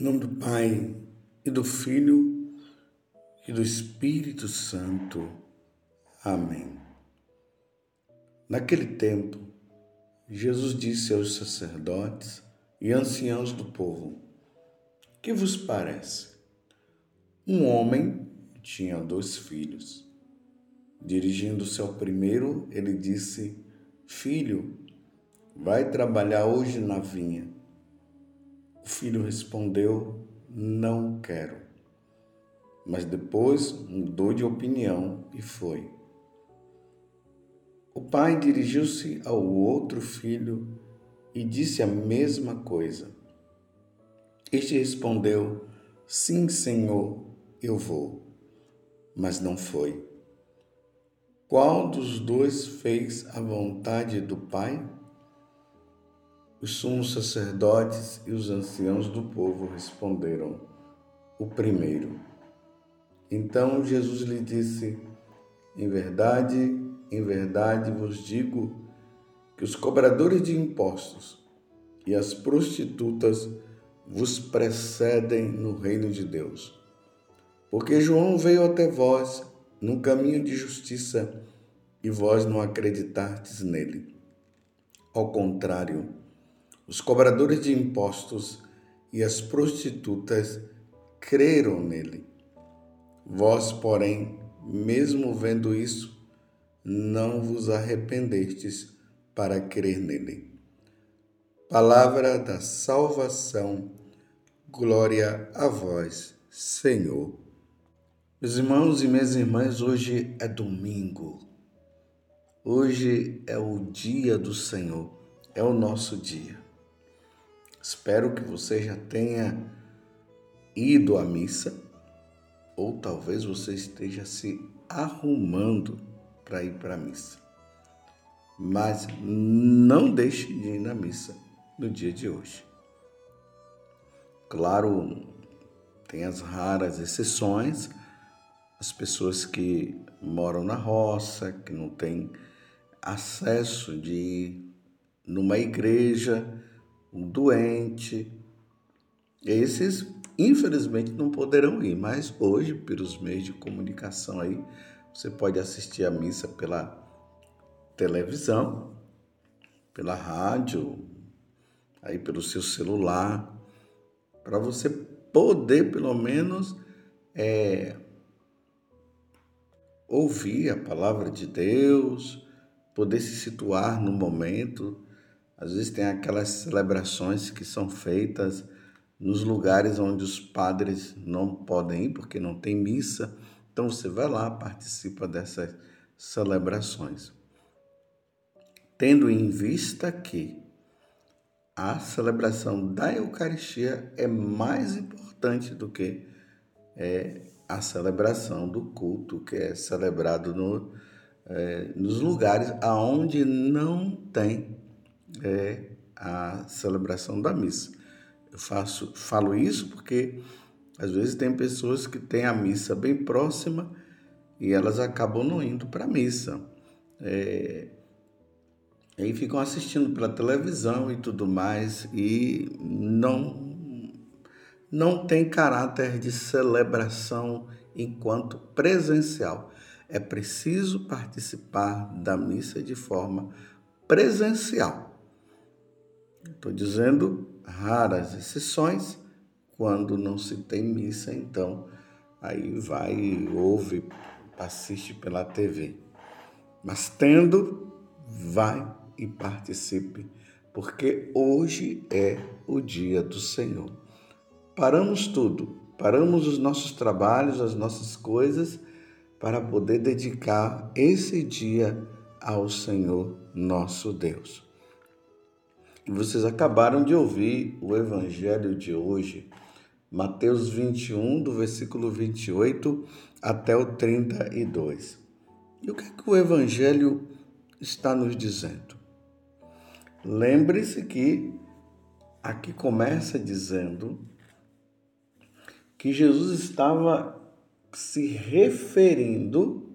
Em nome do Pai e do Filho e do Espírito Santo. Amém. Naquele tempo, Jesus disse aos sacerdotes e anciãos do povo: Que vos parece? Um homem tinha dois filhos. Dirigindo-se ao primeiro, ele disse: Filho, vai trabalhar hoje na vinha. O filho respondeu: Não quero. Mas depois mudou de opinião e foi. O pai dirigiu-se ao outro filho e disse a mesma coisa. Este respondeu: Sim, senhor, eu vou. Mas não foi. Qual dos dois fez a vontade do pai? Os sumos sacerdotes e os anciãos do povo responderam: O primeiro. Então Jesus lhe disse: Em verdade, em verdade vos digo que os cobradores de impostos e as prostitutas vos precedem no reino de Deus. Porque João veio até vós no caminho de justiça e vós não acreditastes nele. Ao contrário, os cobradores de impostos e as prostitutas creram nele. Vós, porém, mesmo vendo isso, não vos arrependestes para crer nele. Palavra da salvação, glória a vós, Senhor. Meus irmãos e minhas irmãs, hoje é domingo. Hoje é o dia do Senhor, é o nosso dia. Espero que você já tenha ido à missa, ou talvez você esteja se arrumando para ir para a missa. Mas não deixe de ir na missa no dia de hoje. Claro, tem as raras exceções, as pessoas que moram na roça, que não têm acesso de ir numa igreja, um doente. Esses, infelizmente, não poderão ir, mas hoje, pelos meios de comunicação aí, você pode assistir a missa pela televisão, pela rádio, aí pelo seu celular, para você poder, pelo menos, é, ouvir a palavra de Deus, poder se situar no momento às vezes tem aquelas celebrações que são feitas nos lugares onde os padres não podem ir porque não tem missa. Então você vai lá, participa dessas celebrações. Tendo em vista que a celebração da Eucaristia é mais importante do que é, a celebração do culto que é celebrado no, é, nos lugares aonde não tem é a celebração da missa. Eu faço, falo isso porque às vezes tem pessoas que têm a missa bem próxima e elas acabam não indo para a missa. É, aí ficam assistindo pela televisão e tudo mais e não não tem caráter de celebração enquanto presencial. É preciso participar da missa de forma presencial. Estou dizendo raras exceções, quando não se tem missa, então aí vai ouve, assiste pela TV. Mas tendo, vai e participe, porque hoje é o dia do Senhor. Paramos tudo, paramos os nossos trabalhos, as nossas coisas, para poder dedicar esse dia ao Senhor nosso Deus. Vocês acabaram de ouvir o evangelho de hoje, Mateus 21, do versículo 28 até o 32. E o que, é que o evangelho está nos dizendo? Lembre-se que aqui começa dizendo que Jesus estava se referindo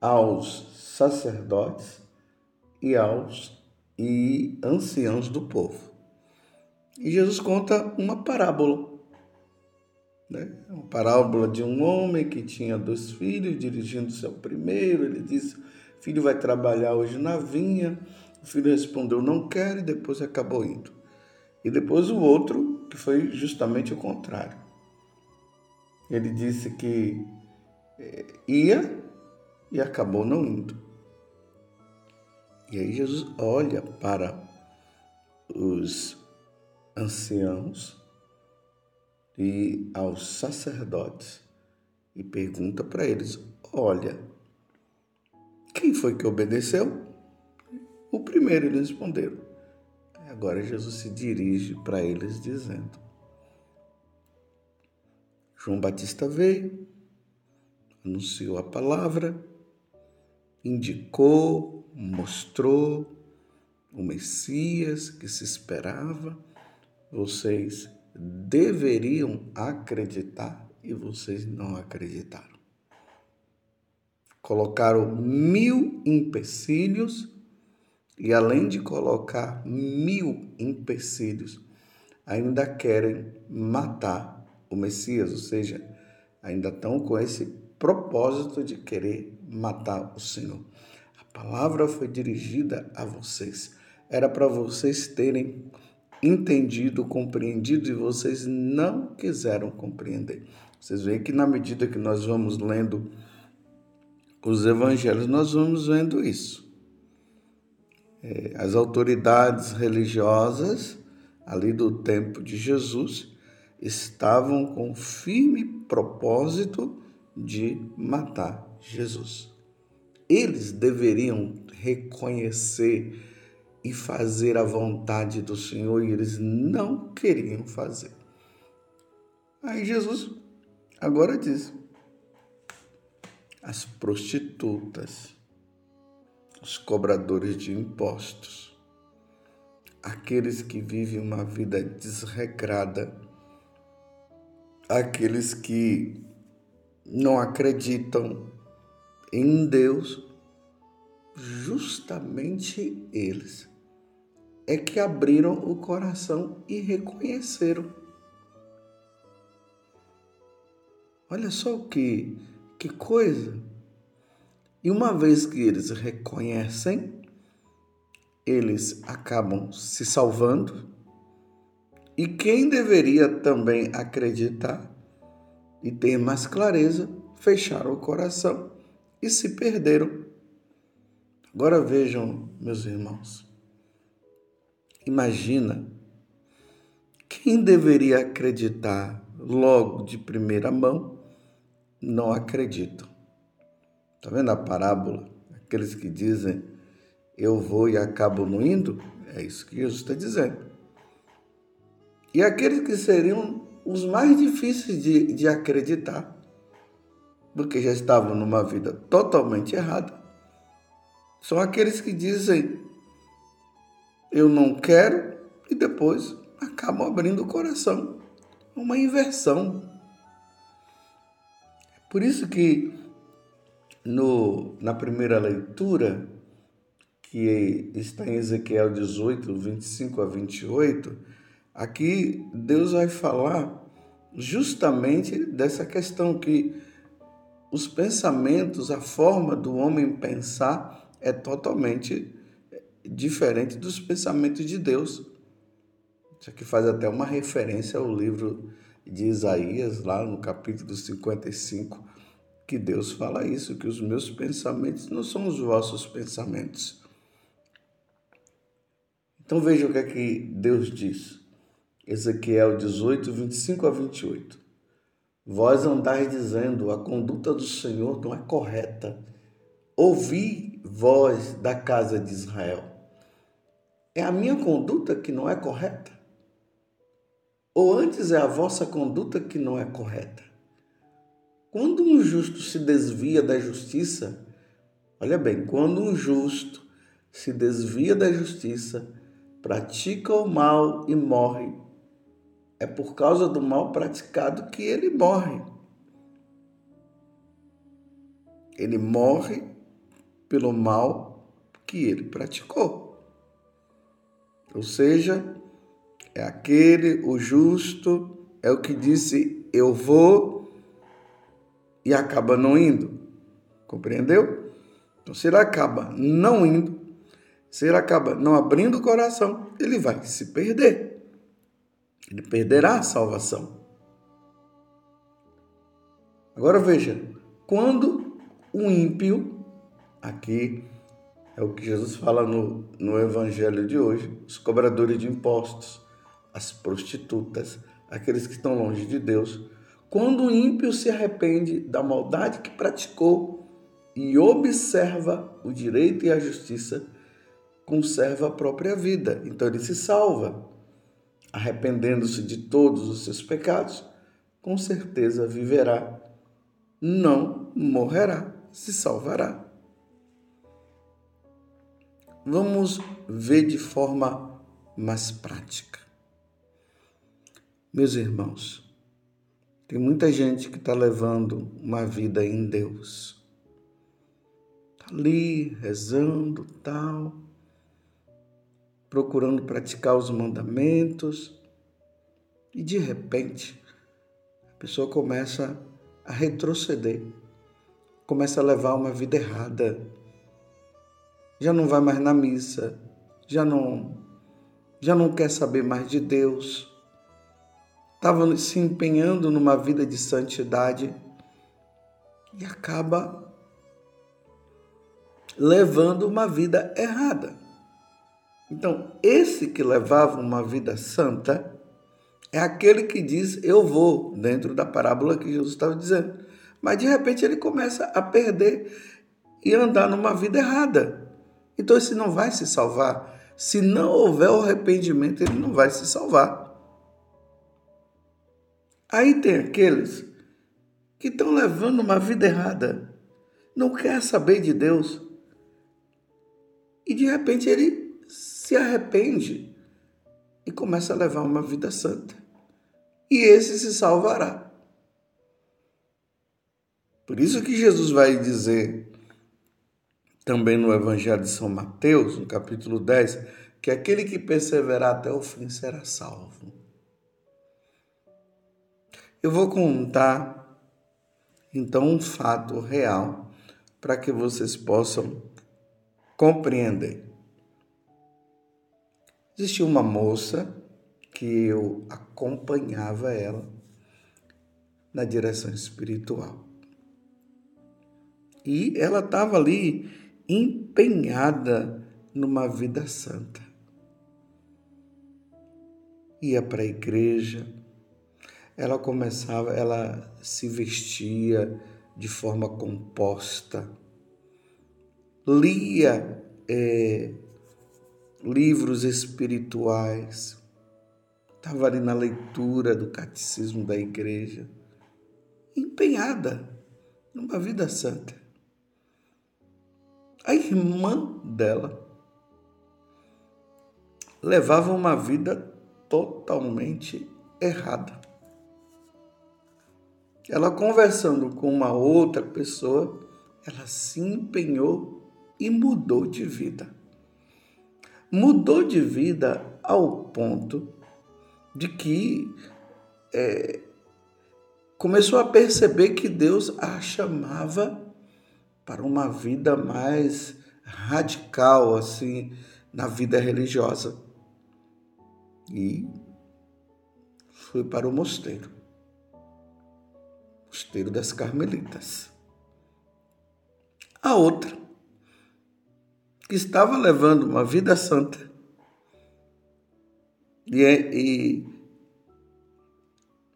aos sacerdotes e aos e anciãos do povo. E Jesus conta uma parábola. Né? Uma parábola de um homem que tinha dois filhos, dirigindo-se ao primeiro. Ele disse: Filho vai trabalhar hoje na vinha. O filho respondeu: Não quero, e depois acabou indo. E depois o outro, que foi justamente o contrário. Ele disse que eh, ia e acabou não indo. E aí Jesus olha para os anciãos e aos sacerdotes e pergunta para eles: Olha, quem foi que obedeceu? O primeiro eles responderam. Agora Jesus se dirige para eles dizendo: João Batista veio, anunciou a palavra, indicou, mostrou o Messias que se esperava. Vocês deveriam acreditar e vocês não acreditaram. Colocaram mil empecilhos e, além de colocar mil empecilhos, ainda querem matar o Messias, ou seja, ainda estão com esse propósito de querer matar o Senhor. A palavra foi dirigida a vocês. Era para vocês terem entendido, compreendido e vocês não quiseram compreender. Vocês veem que na medida que nós vamos lendo os evangelhos, nós vamos vendo isso. É, as autoridades religiosas ali do tempo de Jesus estavam com firme propósito de matar Jesus. Eles deveriam reconhecer e fazer a vontade do Senhor e eles não queriam fazer. Aí Jesus agora diz: as prostitutas, os cobradores de impostos, aqueles que vivem uma vida desregrada, aqueles que não acreditam em Deus, justamente eles é que abriram o coração e reconheceram. Olha só que, que coisa. E uma vez que eles reconhecem, eles acabam se salvando e quem deveria também acreditar e ter mais clareza, fecharam o coração e se perderam. Agora vejam, meus irmãos. Imagina quem deveria acreditar logo de primeira mão, não acreditam. Está vendo a parábola? Aqueles que dizem eu vou e acabo não indo? É isso que Jesus está dizendo. E aqueles que seriam os mais difíceis de, de acreditar, porque já estavam numa vida totalmente errada, são aqueles que dizem: Eu não quero, e depois acabam abrindo o coração. Uma inversão. Por isso que no, na primeira leitura, que está em Ezequiel 18, 25 a 28, Aqui Deus vai falar justamente dessa questão que os pensamentos, a forma do homem pensar é totalmente diferente dos pensamentos de Deus. Isso aqui faz até uma referência ao livro de Isaías, lá no capítulo 55, que Deus fala isso, que os meus pensamentos não são os vossos pensamentos. Então veja o que é que Deus diz. Ezequiel 18, 25 a 28. Vós andais dizendo: a conduta do Senhor não é correta. Ouvi, vós da casa de Israel. É a minha conduta que não é correta? Ou antes é a vossa conduta que não é correta? Quando um justo se desvia da justiça, olha bem, quando um justo se desvia da justiça, pratica o mal e morre, é por causa do mal praticado que ele morre. Ele morre pelo mal que ele praticou. Ou seja, é aquele, o justo, é o que disse eu vou e acaba não indo. Compreendeu? Então, se ele acaba não indo, se ele acaba não abrindo o coração, ele vai se perder. Ele perderá a salvação. Agora veja, quando o ímpio, aqui é o que Jesus fala no, no Evangelho de hoje, os cobradores de impostos, as prostitutas, aqueles que estão longe de Deus, quando o ímpio se arrepende da maldade que praticou e observa o direito e a justiça, conserva a própria vida. Então ele se salva. Arrependendo-se de todos os seus pecados, com certeza viverá não morrerá, se salvará. Vamos ver de forma mais prática. Meus irmãos, tem muita gente que está levando uma vida em Deus. Está ali rezando, tal, procurando praticar os mandamentos, e de repente a pessoa começa a retroceder, começa a levar uma vida errada. Já não vai mais na missa, já não já não quer saber mais de Deus. Estava se empenhando numa vida de santidade e acaba levando uma vida errada. Então, esse que levava uma vida santa, é aquele que diz eu vou, dentro da parábola que Jesus estava dizendo. Mas de repente ele começa a perder e andar numa vida errada. Então esse não vai se salvar. Se não houver o arrependimento, ele não vai se salvar. Aí tem aqueles que estão levando uma vida errada, não quer saber de Deus. E de repente ele se arrepende e começa a levar uma vida santa e esse se salvará. Por isso que Jesus vai dizer também no Evangelho de São Mateus, no capítulo 10, que aquele que perseverar até o fim será salvo. Eu vou contar então um fato real para que vocês possam compreender. Existia uma moça que eu acompanhava ela na direção espiritual. E ela estava ali empenhada numa vida santa. Ia para a igreja, ela começava, ela se vestia de forma composta, lia é, livros espirituais, estava ali na leitura do catecismo da igreja, empenhada numa vida santa. A irmã dela levava uma vida totalmente errada. Ela conversando com uma outra pessoa, ela se empenhou e mudou de vida. Mudou de vida ao ponto de que é, começou a perceber que Deus a chamava para uma vida mais radical, assim, na vida religiosa. E fui para o mosteiro, mosteiro das Carmelitas. A outra, que estava levando uma vida santa, e, é, e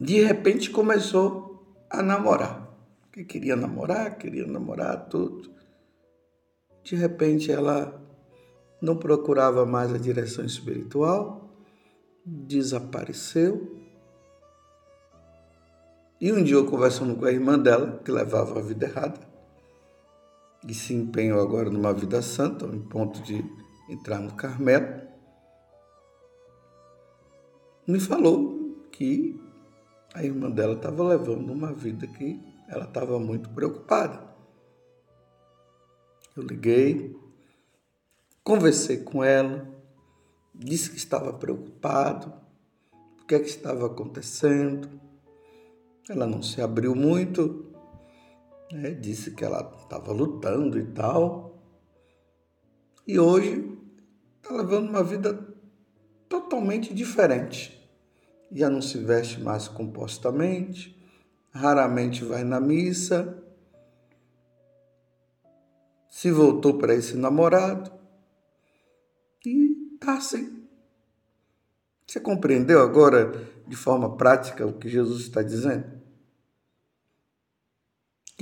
de repente começou a namorar. Que queria namorar, queria namorar tudo. De repente ela não procurava mais a direção espiritual, desapareceu. E um dia eu conversando com a irmã dela, que levava a vida errada, e se empenhou agora numa vida santa, em ponto de entrar no Carmelo, me falou que a irmã dela estava levando uma vida que ela estava muito preocupada. Eu liguei, conversei com ela, disse que estava preocupado, o que é que estava acontecendo. Ela não se abriu muito, né? disse que ela estava lutando e tal. E hoje está levando uma vida totalmente diferente. Já não se veste mais compostamente, raramente vai na missa, se voltou para esse namorado e está assim. Você compreendeu agora de forma prática o que Jesus está dizendo?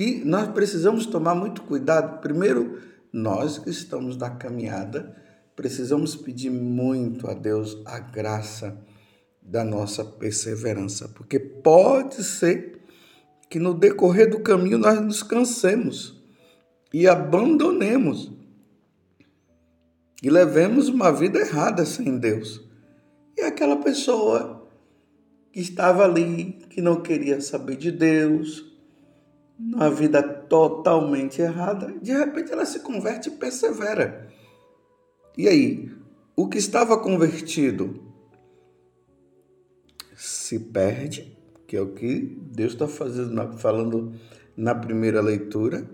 Que nós precisamos tomar muito cuidado. Primeiro, nós que estamos na caminhada, precisamos pedir muito a Deus a graça da nossa perseverança, porque pode ser que no decorrer do caminho nós nos cansemos e abandonemos e levemos uma vida errada sem Deus. E aquela pessoa que estava ali, que não queria saber de Deus, numa vida totalmente errada, de repente ela se converte e persevera. E aí, o que estava convertido se perde, que é o que Deus está fazendo, falando na primeira leitura.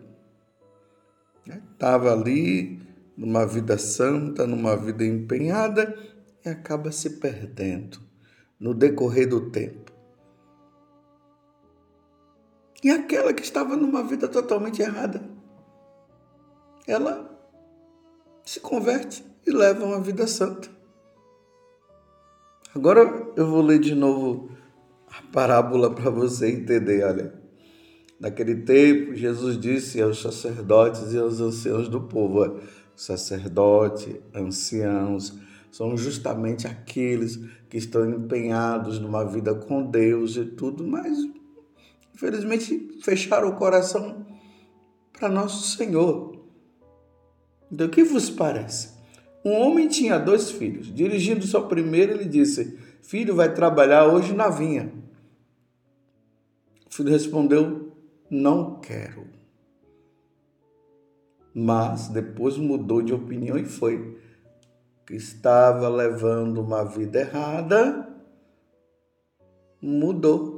Estava né? ali numa vida santa, numa vida empenhada e acaba se perdendo no decorrer do tempo. E aquela que estava numa vida totalmente errada, ela se converte e leva uma vida santa. Agora eu vou ler de novo a parábola para você entender. Olha, naquele tempo, Jesus disse aos sacerdotes e aos anciãos do povo: sacerdote, anciãos, são justamente aqueles que estão empenhados numa vida com Deus e tudo, mas infelizmente fecharam o coração para nosso Senhor. Do que vos parece? Um homem tinha dois filhos. Dirigindo-se ao primeiro, ele disse: Filho, vai trabalhar hoje na vinha. O filho respondeu: Não quero. Mas depois mudou de opinião e foi. Que estava levando uma vida errada, mudou.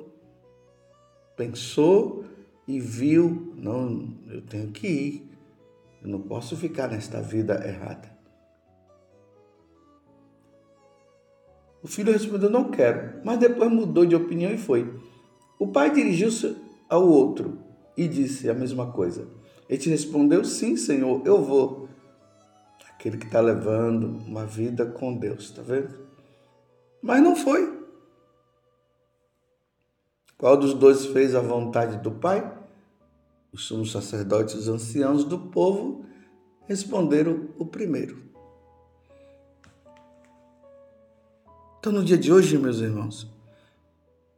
Pensou e viu: Não, eu tenho que ir. Eu não posso ficar nesta vida errada. O filho respondeu: Não quero. Mas depois mudou de opinião e foi. O pai dirigiu-se ao outro e disse a mesma coisa. Ele respondeu: Sim, senhor, eu vou. Aquele que está levando uma vida com Deus, está vendo? Mas não foi. Qual dos dois fez a vontade do pai? Os sumos sacerdotes e os anciãos do povo responderam o primeiro. Então, no dia de hoje, meus irmãos,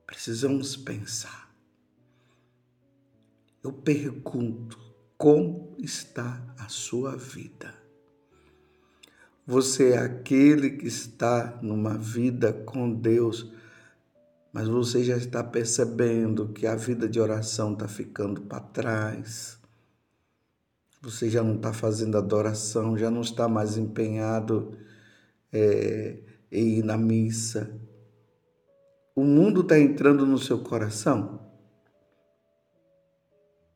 precisamos pensar. Eu pergunto: como está a sua vida? Você é aquele que está numa vida com Deus, mas você já está percebendo que a vida de oração está ficando para trás. Você já não está fazendo adoração, já não está mais empenhado é, em ir na missa. O mundo está entrando no seu coração?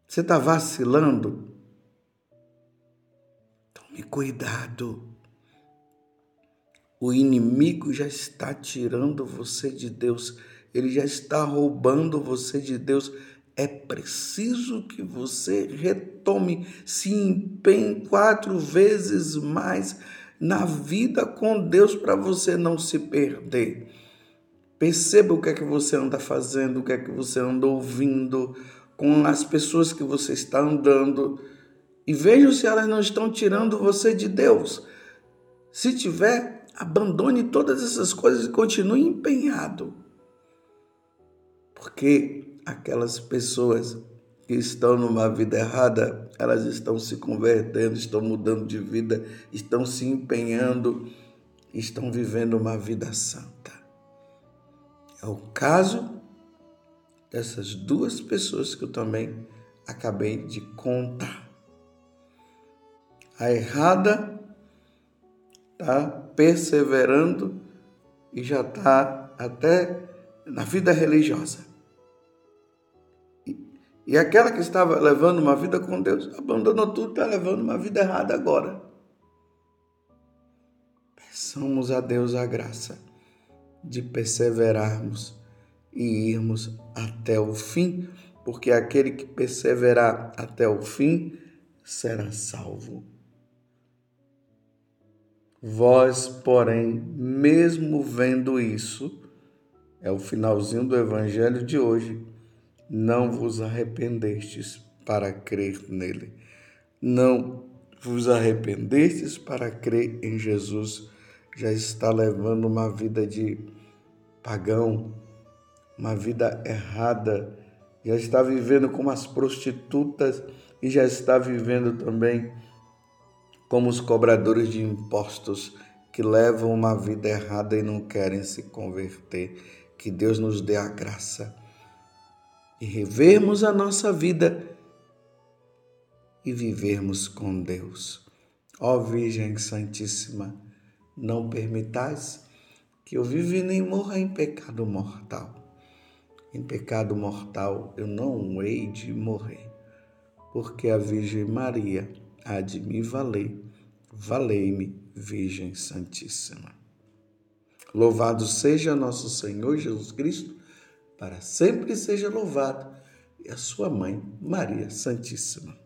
Você está vacilando? Tome cuidado. O inimigo já está tirando você de Deus, ele já está roubando você de Deus. É preciso que você retome, se empenhe quatro vezes mais na vida com Deus para você não se perder. Perceba o que é que você anda fazendo, o que é que você anda ouvindo, com as pessoas que você está andando e veja se elas não estão tirando você de Deus. Se tiver, abandone todas essas coisas e continue empenhado. Porque aquelas pessoas que estão numa vida errada, elas estão se convertendo, estão mudando de vida, estão se empenhando, estão vivendo uma vida santa. É o caso dessas duas pessoas que eu também acabei de contar. A errada está perseverando e já está até na vida religiosa. E, aquela que estava levando uma vida com Deus abandonou tudo, está levando uma vida errada agora. Peçamos a Deus a graça de perseverarmos e irmos até o fim, porque aquele que perseverar até o fim será salvo. Vós, porém, mesmo vendo isso, é o finalzinho do evangelho de hoje, não vos arrependestes para crer nele. Não vos arrependestes para crer em Jesus. Já está levando uma vida de pagão, uma vida errada, já está vivendo como as prostitutas e já está vivendo também como os cobradores de impostos que levam uma vida errada e não querem se converter. Que Deus nos dê a graça e revermos a nossa vida e vivermos com Deus. Ó Virgem Santíssima, não permitais que eu vive nem morra em pecado mortal. Em pecado mortal eu não hei de morrer, porque a Virgem Maria há de me valer. Valei-me, Virgem Santíssima. Louvado seja nosso Senhor Jesus Cristo, para sempre seja louvado, e a sua mãe, Maria Santíssima.